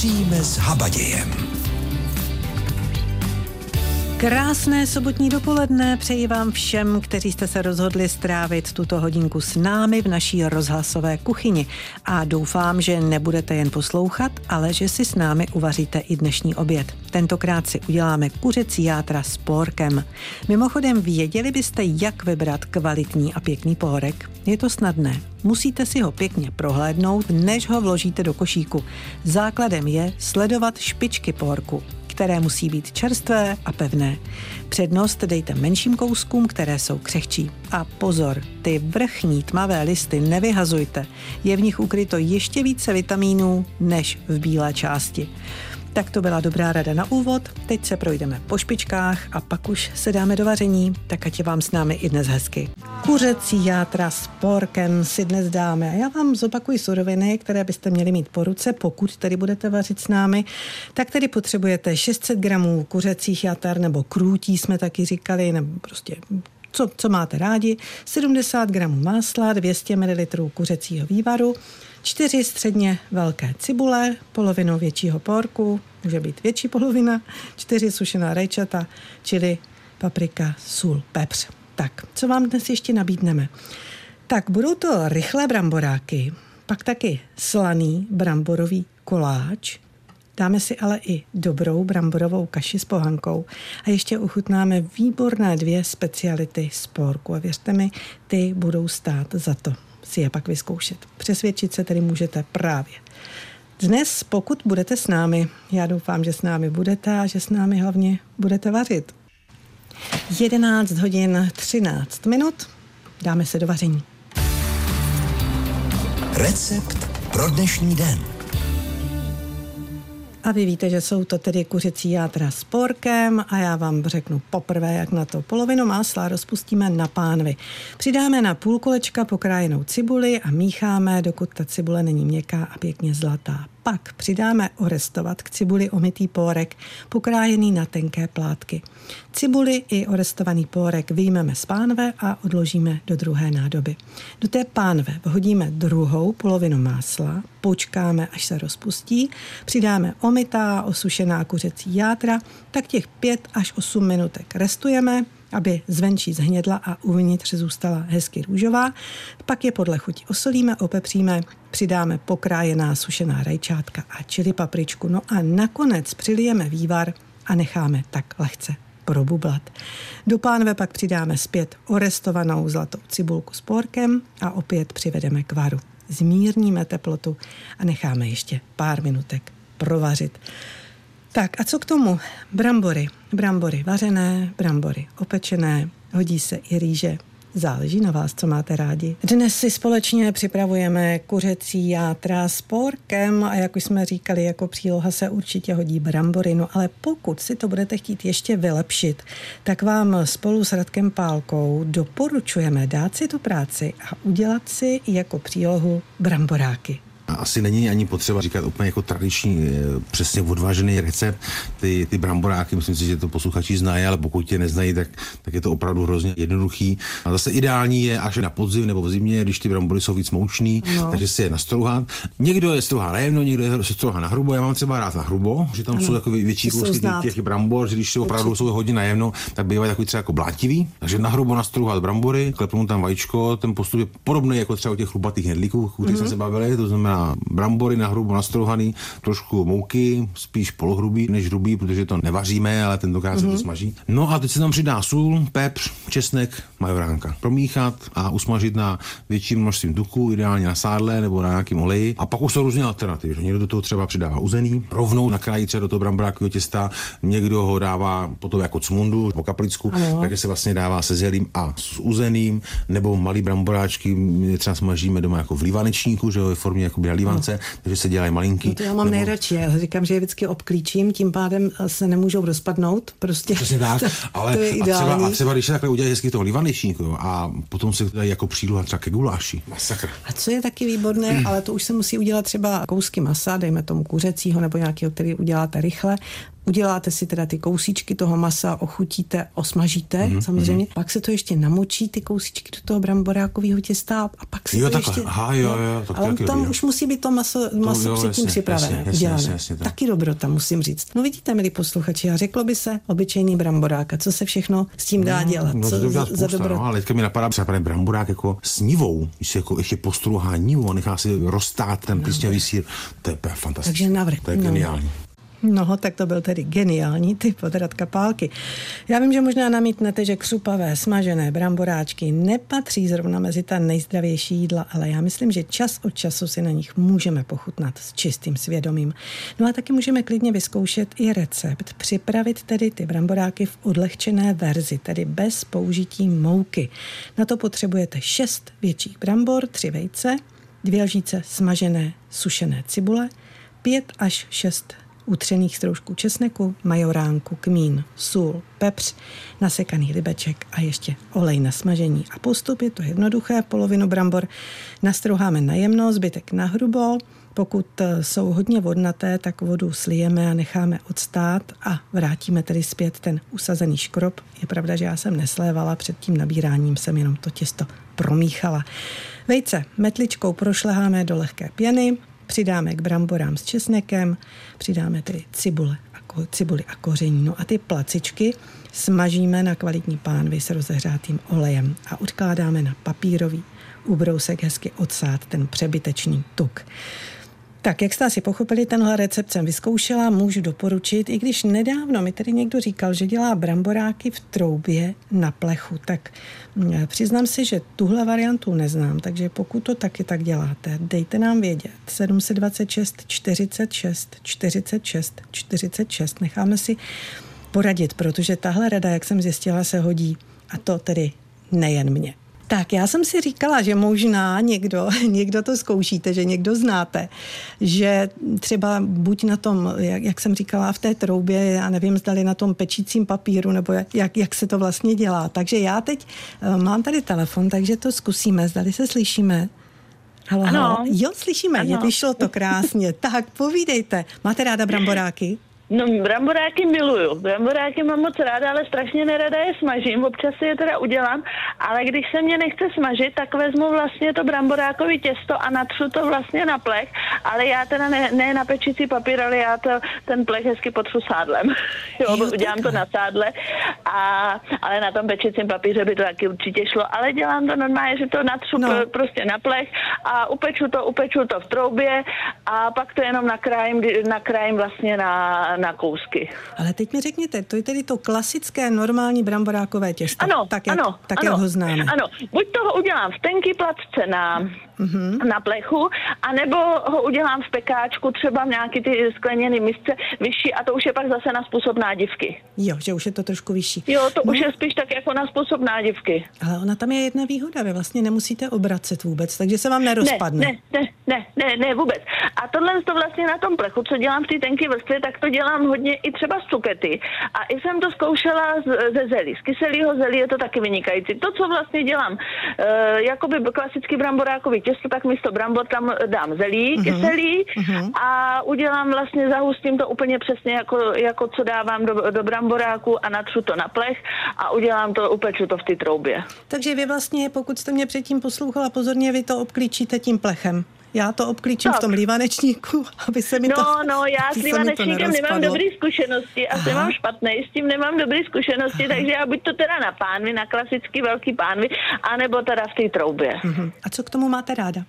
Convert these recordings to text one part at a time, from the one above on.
Vaříme s habadějem. Krásné sobotní dopoledne přeji vám všem, kteří jste se rozhodli strávit tuto hodinku s námi v naší rozhlasové kuchyni. A doufám, že nebudete jen poslouchat, ale že si s námi uvaříte i dnešní oběd. Tentokrát si uděláme kuřecí játra s porkem. Mimochodem, věděli byste, jak vybrat kvalitní a pěkný pohorek? Je to snadné. Musíte si ho pěkně prohlédnout, než ho vložíte do košíku. Základem je sledovat špičky porku které musí být čerstvé a pevné. Přednost dejte menším kouskům, které jsou křehčí. A pozor, ty vrchní tmavé listy nevyhazujte. Je v nich ukryto ještě více vitamínů než v bílé části. Tak to byla dobrá rada na úvod, teď se projdeme po špičkách a pak už se dáme do vaření, tak ať je vám s námi i dnes hezky. Kuřecí játra s porkem si dnes dáme. A já vám zopakuji suroviny, které byste měli mít po ruce, pokud tedy budete vařit s námi. Tak tedy potřebujete 600 gramů kuřecích játer nebo krůtí jsme taky říkali, nebo prostě co, co máte rádi, 70 gramů másla, 200 ml kuřecího vývaru, čtyři středně velké cibule, polovinu většího porku, může být větší polovina, čtyři sušená rajčata, čili paprika, sůl, pepř. Tak, co vám dnes ještě nabídneme? Tak, budou to rychlé bramboráky, pak taky slaný bramborový koláč, Dáme si ale i dobrou bramborovou kaši s pohankou a ještě uchutnáme výborné dvě speciality z porku. A věřte mi, ty budou stát za to si je pak vyzkoušet. Přesvědčit se tedy můžete právě. Dnes, pokud budete s námi, já doufám, že s námi budete a že s námi hlavně budete vařit. 11 hodin 13 minut, dáme se do vaření. Recept pro dnešní den. A vy víte, že jsou to tedy kuřecí játra s porkem a já vám řeknu poprvé, jak na to. Polovinu másla rozpustíme na pánvi. Přidáme na půl kolečka pokrájenou cibuli a mícháme, dokud ta cibule není měkká a pěkně zlatá. Pak přidáme orestovat k cibuli omytý pórek, pokrájený na tenké plátky. Cibuli i orestovaný pórek vyjmeme z pánve a odložíme do druhé nádoby. Do té pánve vhodíme druhou polovinu másla, počkáme, až se rozpustí, přidáme omytá, osušená kuřecí játra, tak těch 5 až 8 minutek restujeme, aby zvenčí zhnědla a uvnitř zůstala hezky růžová. Pak je podle chuti osolíme, opepříme, přidáme pokrájená sušená rajčátka a čili papričku. No a nakonec přilijeme vývar a necháme tak lehce probublat. Do pánve pak přidáme zpět orestovanou zlatou cibulku s porkem a opět přivedeme k varu. Zmírníme teplotu a necháme ještě pár minutek provařit. Tak a co k tomu? Brambory. Brambory vařené, brambory opečené, hodí se i rýže. Záleží na vás, co máte rádi. Dnes si společně připravujeme kuřecí játra s porkem a jak už jsme říkali, jako příloha se určitě hodí brambory. No ale pokud si to budete chtít ještě vylepšit, tak vám spolu s Radkem Pálkou doporučujeme dát si tu práci a udělat si jako přílohu bramboráky asi není ani potřeba říkat úplně jako tradiční, eh, přesně odvážený recept. Ty, ty bramboráky, myslím si, že to posluchači znají, ale pokud tě neznají, tak, tak je to opravdu hrozně jednoduchý. A zase ideální je až na podzim nebo v zimě, když ty brambory jsou víc moučný, no. takže si je nastrouhat. Někdo je strouhá jemno, někdo je strouhá na hrubo. Já mám třeba rád na hrubo, že tam ano. jsou takové větší kousky těch brambor, že když jsou opravdu jsou hodně na jemno, tak bývají takový třeba jako blátivý. Takže na hrubo nastrouhat brambory, klepnout tam vajíčko, ten postup je podobný jako třeba u těch chlubatých hnedlíků, o kterých mm-hmm. jsme se bavili, to znamená brambory na hrubo nastrouhaný, trošku mouky, spíš polohrubý než hrubý, protože to nevaříme, ale tentokrát mm-hmm. se to mhm. smaží. No a teď se tam přidá sůl, pepř, česnek, majoránka. Promíchat a usmažit na větším množstvím tuku, ideálně na sádle nebo na nějakým oleji. A pak už jsou různé alternativy. Že někdo do toho třeba přidává uzený, rovnou nakrájí třeba do toho bramborákového těsta, někdo ho dává potom jako cmundu po kaplicku, takže se vlastně dává se zelím a s uzeným, nebo malý bramboráčky, my třeba smažíme doma jako v lívanečníku, že jo, ve formě jako lívance no. takže se dělají malinký. No to já mám nebo... nejradši, já říkám, že je vždycky obklíčím, tím pádem se nemůžou rozpadnout, prostě. Přesně tak, ale to je a, třeba, a třeba, když se takhle udělají hezky toho lívanečníku a potom se dají jako příloha třeba ke guláši. Masakr. A co je taky výborné, mm. ale to už se musí udělat třeba kousky masa, dejme tomu kuřecího nebo nějakého, který uděláte rychle, uděláte si teda ty kousíčky toho masa, ochutíte, osmažíte mm-hmm. samozřejmě, pak se to ještě namočí ty kousíčky do toho bramborákového těsta a pak se jo, to takhle. ještě... Aha, jo, jo, tak ale taky tam dobrý, už musí být to maso, maso jo, předtím jasně, připravené, jasně, udělané. jasně, jasně, tak. Taky dobrota, musím říct. No vidíte, milí posluchači, a řeklo by se obyčejný bramboráka, co se všechno s tím dá dělat. No, co to za, spousta, za dobro... no, ale teďka mi napadá třeba ten bramborák jako s nivou, když se jako ještě postruhá nivu a nechá si roztát ten plísňový sír, to je fantastické. Takže navrh. To je no. geniální. No, tak to byl tedy geniální typ od Radka Pálky. Já vím, že možná namítnete, že křupavé, smažené bramboráčky nepatří zrovna mezi ta nejzdravější jídla, ale já myslím, že čas od času si na nich můžeme pochutnat s čistým svědomím. No a taky můžeme klidně vyzkoušet i recept, připravit tedy ty bramboráky v odlehčené verzi, tedy bez použití mouky. Na to potřebujete 6 větších brambor, 3 vejce, dvě lžíce smažené sušené cibule, 5 až 6 utřených stroužků česneku, majoránku, kmín, sůl, pepř, nasekaný rybeček a ještě olej na smažení. A postup je to jednoduché, polovinu brambor nastrouháme na jemno, zbytek na hrubo, pokud eh, jsou hodně vodnaté, tak vodu slijeme a necháme odstát a vrátíme tedy zpět ten usazený škrob. Je pravda, že já jsem neslévala, před tím nabíráním jsem jenom to těsto promíchala. Vejce metličkou prošleháme do lehké pěny, přidáme k bramborám s česnekem, přidáme tedy cibule a cibuli a koření. No a ty placičky smažíme na kvalitní pánvi s rozehřátým olejem a odkládáme na papírový ubrousek hezky odsát ten přebytečný tuk. Tak, jak jste asi pochopili, tenhle recept jsem vyzkoušela, můžu doporučit, i když nedávno mi tedy někdo říkal, že dělá bramboráky v troubě na plechu, tak mm, přiznám si, že tuhle variantu neznám, takže pokud to taky tak děláte, dejte nám vědět. 726 46 46 46, necháme si poradit, protože tahle rada, jak jsem zjistila, se hodí a to tedy nejen mě. Tak já jsem si říkala, že možná někdo, někdo to zkoušíte, že někdo znáte, že třeba buď na tom, jak, jak jsem říkala, v té troubě, já nevím, zdali na tom pečícím papíru, nebo jak, jak se to vlastně dělá. Takže já teď uh, mám tady telefon, takže to zkusíme, zdali se slyšíme. Halo, Ano. halo. Jo, slyšíme, Ano. je vyšlo to krásně. tak, povídejte. Máte ráda bramboráky? No, bramboráky miluju. Bramboráky mám moc ráda, ale strašně nerada je smažím. Občas si je teda udělám, ale když se mě nechce smažit, tak vezmu vlastně to bramborákový těsto a natřu to vlastně na plech, ale já teda ne, ne na pečici papír, ale já to, ten plech hezky potřu sádlem. Jo, Jo, dělám to na sádle, a, ale na tom pečicím papíře by to taky určitě šlo, ale dělám to normálně, že to natřu No. no. prostě na plech a upeču to, upeču to v troubě a pak to jenom nakrájím, nakrájím vlastně na, na kousky. Ale teď mi řekněte, to je tedy to klasické normální bramborákové těsto. Ano, tak jak, ano, tak ano, jak ho známe. Ano, buď toho udělám v tenký placce na, mm-hmm. na plechu, anebo ho udělám v pekáčku, třeba v nějaký ty skleněný misce vyšší a to už je pak zase na způsob nádivky. Jo, že už je to trošku vyšší. Jo, to no, už je spíš tak jako na způsob nádivky. Ale ona tam je jedna výhoda, vy vlastně nemusíte obracet vůbec, takže se vám nerozpadne. Ne, ne, ne, ne, ne, vůbec. A tohle to vlastně na tom plechu, co dělám v té tenké vrstvě, tak to dělám hodně i třeba z cukety. A i jsem to zkoušela z, ze zelí. Z kyselého zelí je to taky vynikající. To, co vlastně dělám, uh, jakoby klasický bramborákový těsto, tak místo brambor tam dám zelí, uh-huh. kyselý uh-huh. a udělám vlastně, zahustím to úplně přesně jako, jako co dávám do, do bramboráku a natřu to na plech a udělám to, upeču to v té troubě. Takže vy vlastně, pokud jste mě předtím poslouchala pozorně, vy to obklíčíte tím plechem. Já to obklíčím Tak. v tom lívanečníku, aby se mi to No, no, já s lívanečníkem nemám dobré zkušenosti, asi Aha. mám špatné, s tím nemám dobré zkušenosti, takže já buď to teda na pánvi, na klasický velký pánvi, anebo teda v té troubě. Mhm. A co k tomu máte ráda?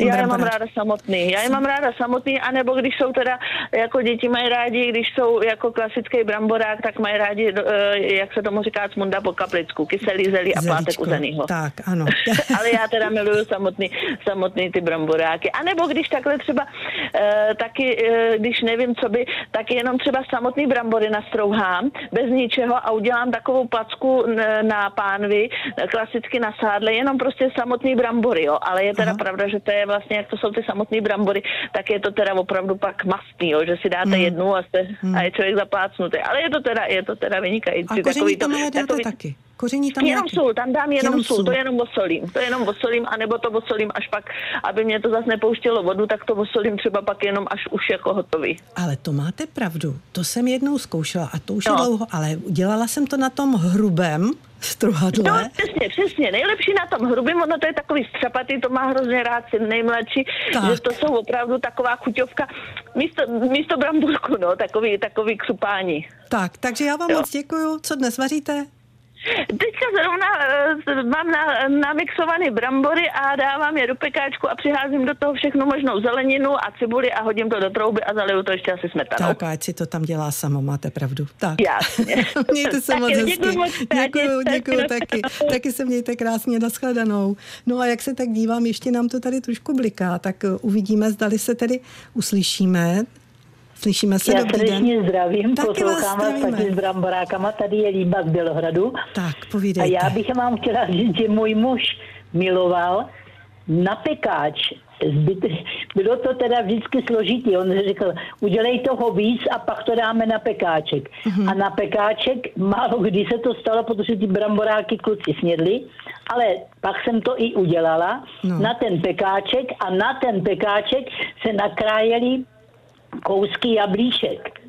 Já je mám ráda samotný. Já je mám ráda samotný, anebo když jsou teda, jako děti mají rádi, když jsou jako klasický bramborák, tak mají rádi, eh, jak se tomu říká, smunda po kaplicku, kyselý zelí a plátek Zelíčko. uzenýho. Tak, ano. Ale já teda miluju samotný, samotný ty bramboráky. A nebo když takhle třeba e, taky, e, když nevím, co by, tak jenom třeba samotný brambory nastrouhám bez ničeho a udělám takovou placku na pánvi, klasicky na sádle, jenom prostě samotný brambory, jo. Ale je teda Aha. pravda, že to je vlastně, jak to jsou ty samotné brambory, tak je to teda opravdu pak mastný, jo, že si dáte Hmm. jednu a, jste, a je člověk zaplácnutý. Ale je to teda, je to teda vynikající. A koření takový to, dáte takový, taky. Koření tam Jenom nějaký? sůl, tam dám jenom, Jenom sůl, sůl. to jenom osolím. To jenom osolím, anebo to osolím až pak, aby mě to zase nepouštělo vodu, tak to osolím třeba pak jenom až už jako hotový. Ale to máte pravdu. To jsem jednou zkoušela a to už je No. dlouho, ale dělala jsem to na tom hrubém struhadle. No, přesně, přesně. Nejlepší na tom hrubým, ono to je takový střapatý, to má hrozně rád syn nejmladší, Tak. že to jsou opravdu taková chuťovka, místo, místo bramburku, no, takový, takový křupání. Tak, takže já vám Jo. moc děkuju. Co dnes vaříte? Teďka zrovna uh, mám na, namixované brambory a dávám je do pekáčku a přiházím do toho všechno možnou zeleninu a cibuli a hodím to do trouby a zaliju to ještě asi smetanou. Tak, ať si to tam dělá samo, máte pravdu. Tak. Jasně. Mějte se Tak moc hezky. děkuji moc děkuji. taky. Taky se mějte krásně, nashledanou. No a jak se tak dívám, ještě nám to tady trošku bliká, tak uh, uvidíme, zdali se tedy uslyšíme. Slyšíme se, Já dobrý den. zdravím, Taky vás poslouchám vás zdravíme. taky s bramborákama, tady je Líba z Bělohradu. Tak, A povídejte. já bych vám chtěla říct, že můj muž miloval na pekáč. Zbyt, bylo to teda vždycky složitý. On řekl, udělej toho víc a pak to dáme na pekáček. Mhm. A na pekáček málo kdy se to stalo, protože ty bramboráky kluci snědli, ale pak jsem to i udělala No. na ten pekáček a na ten pekáček se nakrájeli kousky jablíček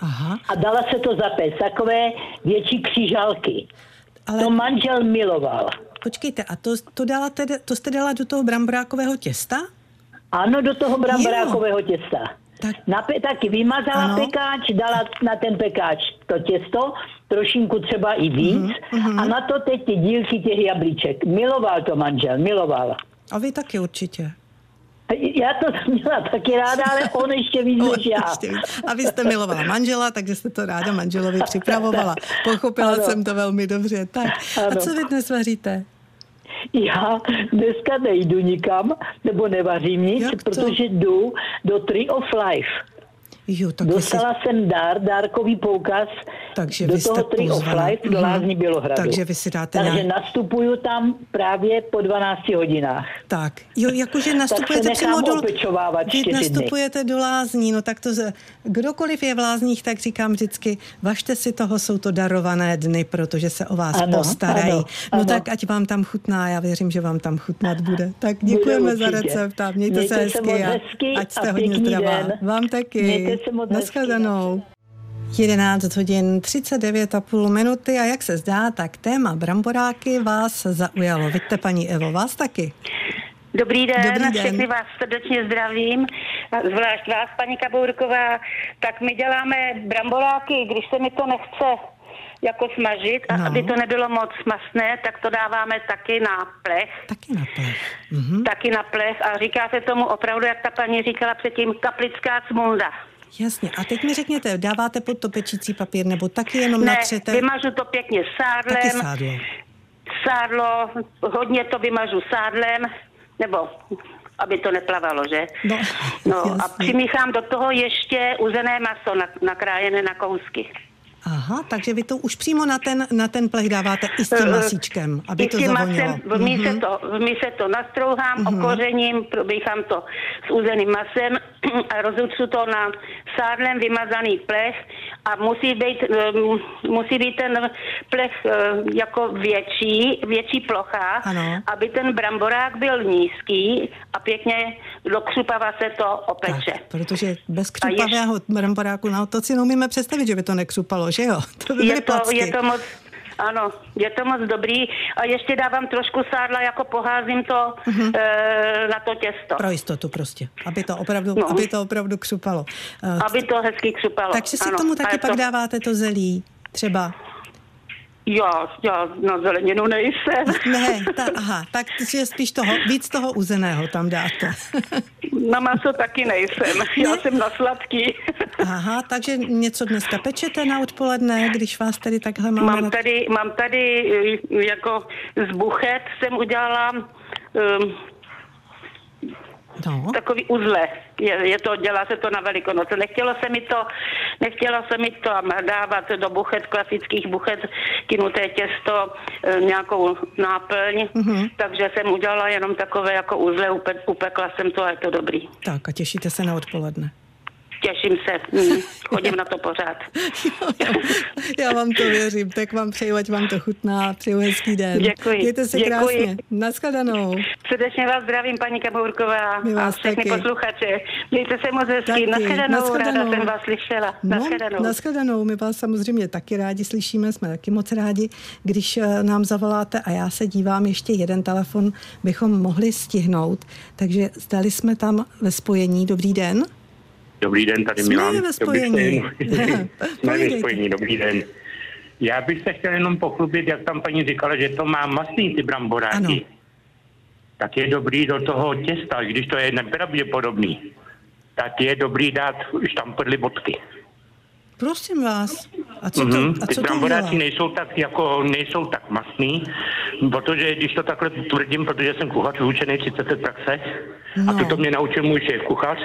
Aha, a dala se to zapést, takové větší křižálky. ale To manžel miloval. počkejte, a to, to, dala tedy, to jste dala do toho bramborákového těsta? Ano, do toho bramborákového těsta. Tak- Na pe- taky vymazala Ano. pekáč, dala na ten pekáč to těsto, trošinku třeba i víc Mhm, a na to teď ty dílky těch jablíček. Miloval to manžel, miloval. A vy taky určitě. Já to měla taky ráda, ale on ještě víc než já. ještě víc. A vy jste milovala manžela, takže jste to ráda manželovi připravovala. Pochopila Ano. jsem to velmi dobře. Tak, a Ano. co vy dnes vaříte? Já dneska nejdu nikam, nebo nevařím nic, Jak to? protože jdu do Tree of Life. Jo, tak Dostala jsem dár, dárkový poukaz Takže do toho Tree of. Life do Mhm. Lázní Bělohradu. Takže vy si dáte Takže nějak- nastupuju tam právě po 12 hodinách. tak, jo, jakože nastupujete přímo do... Vy čtyři dny. nastupujete do lázní, no tak to... z- Kdokoliv je v lázních, tak říkám vždycky, važte si toho, jsou to darované dny, protože se o vás Ano, postarají. ano, no ano. tak ať vám tam chutná, já věřím, že vám tam chutnat bude. Tak děkujeme Bude za recept a mějte, Mějte se se hezky moc a hezky ať jste a hodně zdravá. den. Vám taky. Mějte se moc. Naschledanou. 11 hodin 39,5 minuty a jak se zdá, tak téma bramboráky vás zaujalo. Vidíte, paní Evo, vás taky. Dobrý den, Dobrý den. všechny vás srdečně zdravím, zvlášť vás, paní Kabourková. Tak my děláme bramboráky, když se mi to nechce jako smažit a No. aby to nebylo moc masné, tak to dáváme taky na plech. Taky na plech. Mhm. Taky na plech a říká se tomu opravdu, jak ta paní říkala předtím, kaplická cmunda. Jasně. A teď mi řekněte, dáváte pod to pečící papír nebo taky jenom Ne, natřete? vymažu to pěkně Taky sádlem, sádlo. sádlo, hodně to vymažu sádlem, nebo aby to neplavalo, že? No, no a přimíchám do toho ještě uzené maso na, nakrájené na kousky. Aha, takže vy to už přímo na ten, na ten plech dáváte i s tím masíčkem, aby I to zavonilo. masem, v míse Mhm. to, v míse to nastrouhám, Mhm. okořením, probíchám to s uzeným masem rozutřu to na sádlem vymazaný plech a musí být, musí být ten plech uh, jako větší, větší plocha, Ano. aby ten bramborák byl nízký a pěkně do křupava se to opeče. Tak, protože bez A ještě- křupavého bramboráku, no to si neumíme představit, že by to nekřupalo, že jo? To by je to, placky. je to moc, ano, je to moc dobrý. A ještě dávám trošku sádla, jako poházím to Mhm. e, na to těsto. Pro jistotu prostě, aby to opravdu, No. aby to opravdu křupalo. Eh, Aby to hezky křupalo. Takže si ano. k tomu taky pak to, dáváte to zelí, třeba. Já, já na zeleninu nejsem. Ne, ta, aha, tak je spíš toho, víc toho uzeného tam dáte. Na maso taky nejsem. Já jsem na sladký. Aha, takže něco dneska pečete na odpoledne, když vás tady takhle máme... Mám na- tady, mám tady eh, jako z buchet jsem udělala um, No, takový uzle. Je, je to, dělá se to na velikonoce. Nechtělo se mi to, nechtělo se mi to dávat do buchet, klasických buchet, kynuté těsto, e, nějakou náplň, mm-hmm. takže jsem udělala jenom takové jako uzle, upe, upekla jsem to a je to dobrý. tak a těšíte se na odpoledne. Těším se, mm, chodím na to pořád. Já vám to věřím, tak vám přeju, ať vám to chutná, přeju hezký den. Děkuji. Mějte se Děkuji. krásně. Naschledanou. Srdečně vás zdravím, paní Kamourková My a vás všechny taky. posluchače. Mějte se moc hezky. Taky. Naschledanou, Naschledanou. ráda jsem vás slyšela. No, Naschledanou. Naschledanou. My vás samozřejmě taky rádi slyšíme, jsme taky moc rádi, když eh, nám zavoláte a já se dívám, ještě jeden telefon bychom mohli stihnout. Takže zdali jsme tam ve spojení. Dobrý den. Dobrý den, tady Jsme Milan. ve spojení. Jsme Povídejte. ve spojení, dobrý den. Já bych se chtěl jenom pochlubit, jak tam paní říkala, že to má masný ty bramboráky. Ano. Tak je dobrý do toho těsta, když to je nepravděpodobný, tak je dobrý dát štamprly bodky. Prosím vás. A co to, Mhm. a Ty co to bramboráky udělá? nejsou tak, jako, nejsou tak masný, protože když to takhle tvrdím, protože jsem kuchař vyučený 30 let praxe, No. Mhm. to mě naučil můj šéf kuchař,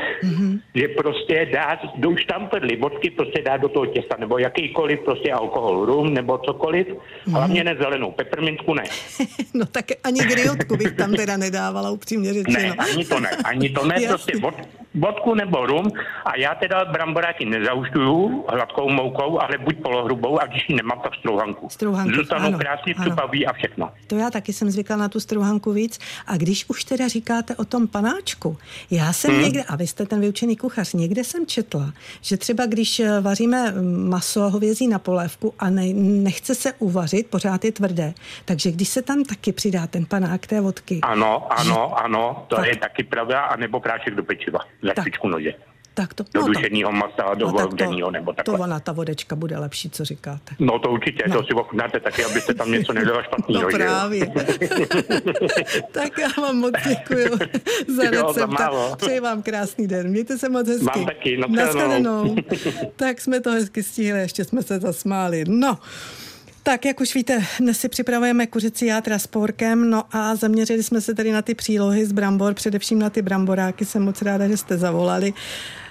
že prostě dát do štamperly, vodky prostě dát do toho těsta, nebo jakýkoliv prostě alkohol, rum, nebo cokoliv, Mhm. hlavně ne zelenou, peppermintku ne. No tak ani griotku bych tam teda nedávala, upřímně řečeno. Ne, ani to ne, ani to ne, prostě vod, vodku nebo rum a já teda bramboráky nezaušťuju hladkou moukou, ale buď polohrubou a když ji nemám, tak strouhanku. Strouhanku, Zůstanou ano, krásně cupavý a všechno. To já taky jsem zvykla na tu strouhanku víc. A když už teda říkáte o tom panáčku, já jsem hmm. někde, a vy jste ten vyučený kuchař, někde jsem četla, že třeba když eh, vaříme maso hovězí na polévku a ne, nechce se uvařit, pořád je tvrdé, takže když se tam taky přidá ten panák té vodky, Ano, ano, ano, to Tak. je taky pravda, anebo prášek do pečiva, za Tak. špičku nože. tak to... Do no, to- dušeného masa, do no, tak vodenního, nebo to takhle. ona, ta vodečka bude lepší, co říkáte. No to určitě, No. to si ochutnáte taky, abyste tam něco nedala špatného. No právě. tak já vám moc děkuji za recept. Přeji vám krásný den. Mějte se moc hezky. Vám taky. Nashledanou. tak jsme to hezky stihli, ještě jsme se zasmáli. No, tak, jak už víte, dnes si připravujeme kuřecí játra s porkem, no a zaměřili jsme se tedy na ty přílohy z brambor, především na ty bramboráky. Jsem moc ráda, že jste zavolali.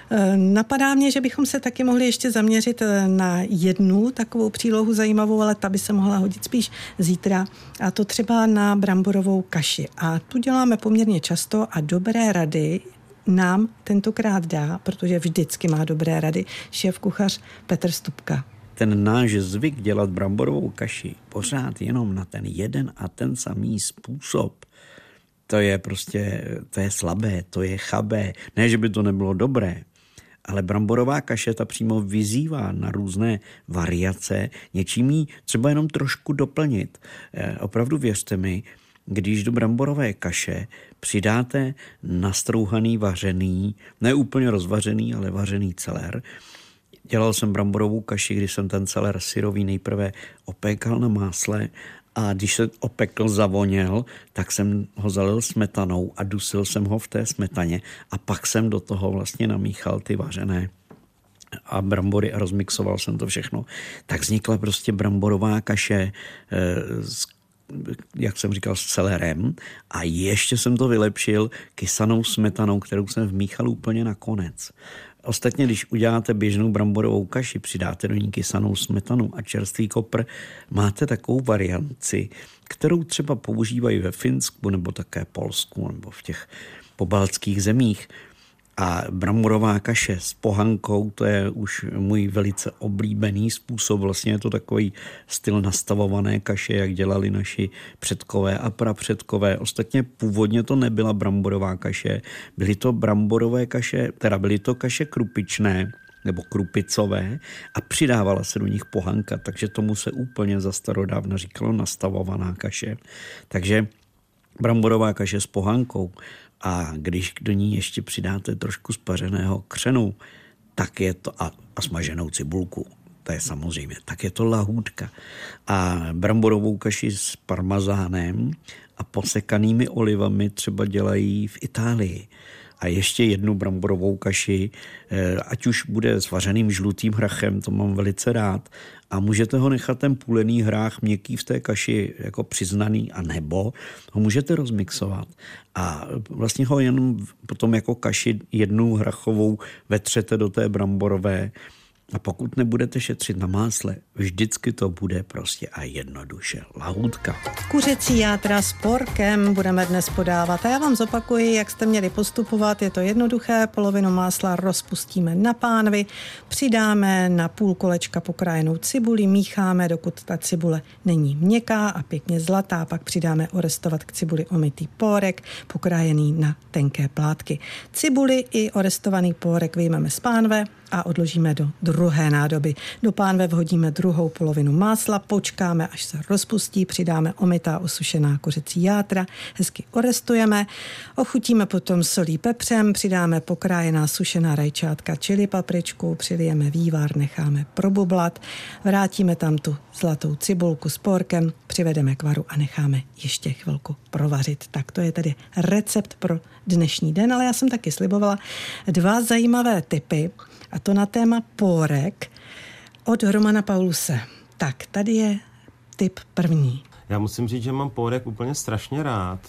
Eh, Napadá mě, že bychom se taky mohli ještě zaměřit eh, na jednu takovou přílohu zajímavou, ale ta by se mohla hodit spíš zítra, a to třeba na bramborovou kaši. A tu děláme poměrně často a dobré rady nám tentokrát dá, protože vždycky má dobré rady, šéf kuchař Petr Stupka. Ten náš zvyk dělat bramborovou kaši pořád jenom na ten jeden a ten samý způsob, to je prostě, to je slabé, to je chabé. Ne, že by to nebylo dobré, ale bramborová kaše ta přímo vyzývá na různé variace, něčím jí třeba jenom trošku doplnit. Eh, Opravdu věřte mi, když do bramborové kaše přidáte nastrouhaný vařený, ne úplně rozvařený, ale vařený celer, Dělal jsem bramborovou kaši, kdy jsem ten celer syrový nejprve opékal na másle a když se opekl, zavoněl, tak jsem ho zalil smetanou a dusil jsem ho v té smetaně a pak jsem do toho vlastně namíchal ty vařené a brambory a rozmixoval jsem to všechno. Tak vznikla prostě bramborová kaše eh, s jak jsem říkal, s celerem a ještě jsem to vylepšil kysanou smetanou, kterou jsem vmíchal úplně na konec. Ostatně, když uděláte běžnou bramborovou kaši, přidáte do ní kysanou smetanu a čerstvý kopr, máte takovou varianci, kterou třeba používají ve Finsku nebo také Polsku nebo v těch pobaltských zemích. A bramborová kaše s pohankou, to je už můj velice oblíbený způsob. Vlastně je to takový styl nastavované kaše, jak dělali naši předkové a prapředkové. Ostatně původně to nebyla bramborová kaše, byly to bramborové kaše, teda byly to kaše krupičné, nebo krupicové a přidávala se do nich pohanka, takže tomu se úplně za starodávna říkalo nastavovaná kaše. Takže bramborová kaše s pohankou a když do ní ještě přidáte trošku spařeného křenu, tak je to a, a smaženou cibulku, to je samozřejmě, tak je to lahůdka. A bramborovou kaši s parmazánem a posekanými olivami třeba dělají v Itálii. A ještě jednu bramborovou kaši, eh, ať už bude s vařeným žlutým hrachem, to mám velice rád, a můžete ho nechat ten půlený hrách měkký v té kaši jako přiznaný, a nebo ho můžete rozmixovat. A vlastně ho jenom potom jako kaši jednu hrachovou vetřete do té bramborové A pokud nebudete šetřit na másle, vždycky to bude prostě a jednoduše lahůdka. Kuřecí játra s porkem budeme dnes podávat a já vám zopakuji, jak jste měli postupovat. Je to jednoduché, polovinu másla rozpustíme na pánvi, přidáme na půl kolečka pokrájenou cibuli, mícháme, dokud ta cibule není měkká a pěkně zlatá, pak přidáme orestovat k cibuli omitý pórek, pokrájený na tenké plátky. Cibuli i orestovaný pórek vyjmeme z pánve, a odložíme do druhé nádoby. Do pánve vhodíme druhou polovinu másla, počkáme, až se rozpustí, přidáme omytá osušená kuřecí játra, hezky orestujeme, ochutíme potom solí pepřem, přidáme pokrájená sušená rajčátka, čili papričku, přilijeme vývar, necháme probublat, vrátíme tam tu zlatou cibulku s porkem, přivedeme k varu a necháme ještě chvilku provařit. Tak to je tedy recept pro dnešní den, ale já jsem taky slibovala dva zajímavé typy, a to na téma pórek od Romana Pauluse. Tak, tady je typ první. Já musím říct, že mám pórek úplně strašně rád.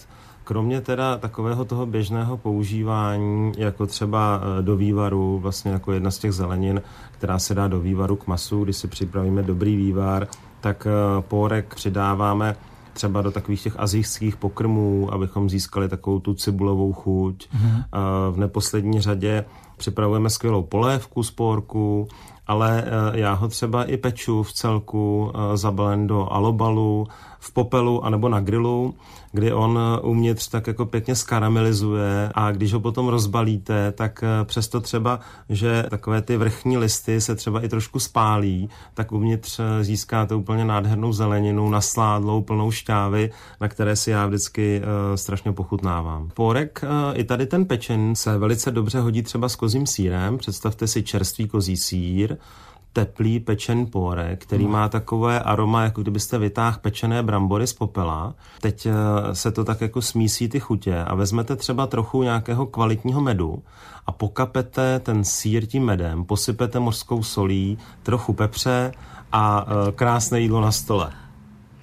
Kromě teda takového toho běžného používání, jako třeba e, do vývaru, vlastně jako jedna z těch zelenin, která se dá do vývaru k masu, když si připravíme dobrý vývar, tak e, pórek přidáváme třeba do takových těch azijských pokrmů, abychom získali takovou tu cibulovou chuť. Mm-hmm. V neposlední řadě připravujeme skvělou polévku z porku, ale eh, já ho třeba i peču v celku eh, zabalen do alobalu, v popelu anebo na grilu, kdy on eh, uvnitř tak jako pěkně skaramelizuje a když ho potom rozbalíte, tak přesto třeba, že takové ty vrchní listy se třeba i trošku spálí, tak uvnitř získáte úplně nádhernou zeleninu, nasládlou, plnou šťávy, na které si já vždycky strašně pochutnávám. Porek, i tady ten pečen se velice dobře hodí třeba s kozím sírem. Představte si čerstvý kozí sír, teplý pečen pórek, který má takové aroma, jako kdybyste vytáhl pečené brambory z popela. Teď eh, se to tak jako smísí ty chutě a vezmete třeba trochu nějakého kvalitního medu a pokapete ten sír tím medem, posypete mořskou solí, trochu pepře a eh, krásné jídlo na stole.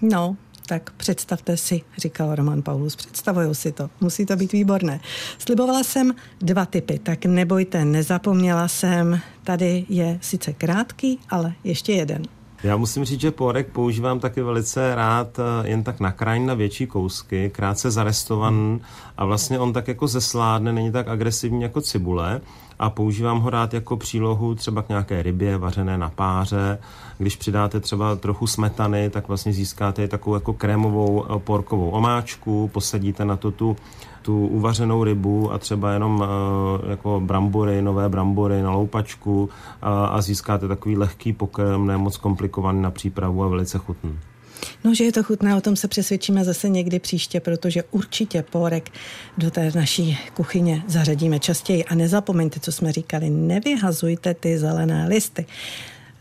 No, tak představte si, říkal Roman Paulus, představuju si to, musí to být výborné. Slibovala jsem dva typy, tak nebojte, nezapomněla jsem, tady je sice krátký, ale ještě jeden. Já musím říct, že porek používám taky velice rád eh, jen tak na krajň na větší kousky, krátce zarestovan a vlastně on tak jako zesládne, není tak agresivní jako cibule a používám ho rád jako přílohu třeba k nějaké rybě vařené na páře. Když přidáte třeba trochu smetany, tak vlastně získáte takovou jako krémovou eh, porkovou omáčku, posadíte na to tu tu uvařenou rybu a třeba jenom uh, jako brambory, nové brambory na loupačku uh, a získáte takový lehký pokrm, ne moc komplikovaný na přípravu a velice chutný. No, že je to chutné, o tom se přesvědčíme zase někdy příště, protože určitě porek do té naší kuchyně zařadíme častěji. A nezapomeňte, co jsme říkali, nevyhazujte ty zelené listy.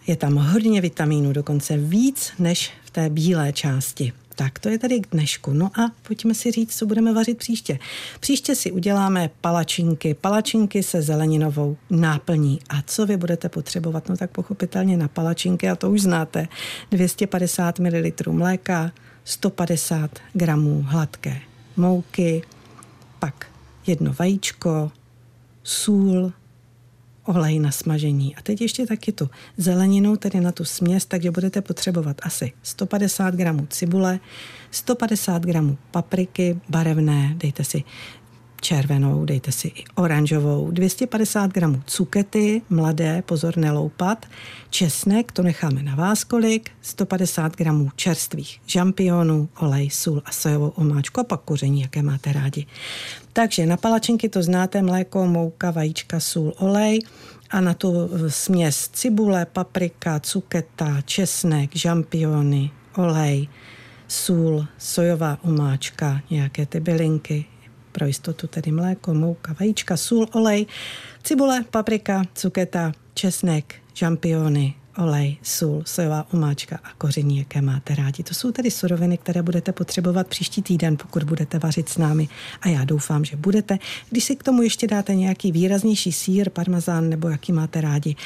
Je tam hodně vitamínů, dokonce víc než v té bílé části. Tak to je tady k dnešku. No a pojďme si říct, co budeme vařit příště. Příště si uděláme palačinky. Palačinky se zeleninovou náplní. A co vy budete potřebovat? No tak pochopitelně na palačinky, a to už znáte, 250 ml mléka, 150 gramů hladké mouky, pak jedno vajíčko, sůl, olej na smažení. A teď ještě taky tu zeleninu, tedy na tu směs, takže budete potřebovat asi 150 gramů cibule, 150 gramů papriky barevné, dejte si červenou, dejte si i oranžovou, 250 gramů cukety, mladé, pozor neloupat, česnek, to necháme na vás kolik, 150 gramů čerstvých žampionů, olej, sůl a sojovou omáčku a pak koření, jaké máte rádi. Takže na palačinky to znáte, mléko, mouka, vajíčka, sůl, olej. A na tu směs cibule, paprika, cuketa, česnek, žampiony, olej, sůl, sojová omáčka, nějaké ty bylinky, pro jistotu tedy mléko, mouka, vajíčka, sůl, olej, cibule, paprika, cuketa, česnek, žampiony, olej, sůl, sojová omáčka a koření, jaké máte rádi. To jsou tedy suroviny, které budete potřebovat příští týden, pokud budete vařit s námi. A já doufám, že budete. Když si k tomu ještě dáte nějaký výraznější sír, parmazán nebo jaký máte rádi,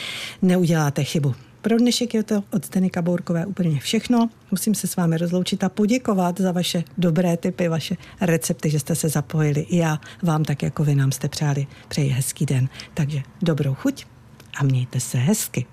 neuděláte chybu. Pro dnešek je to od Zdenika Bourkové úplně všechno. Musím se s vámi rozloučit a poděkovat za vaše dobré typy, vaše recepty, že jste se zapojili. I já vám tak jako vy nám jste přáli. Přeji hezký den. Takže dobrou chuť a mějte se hezky.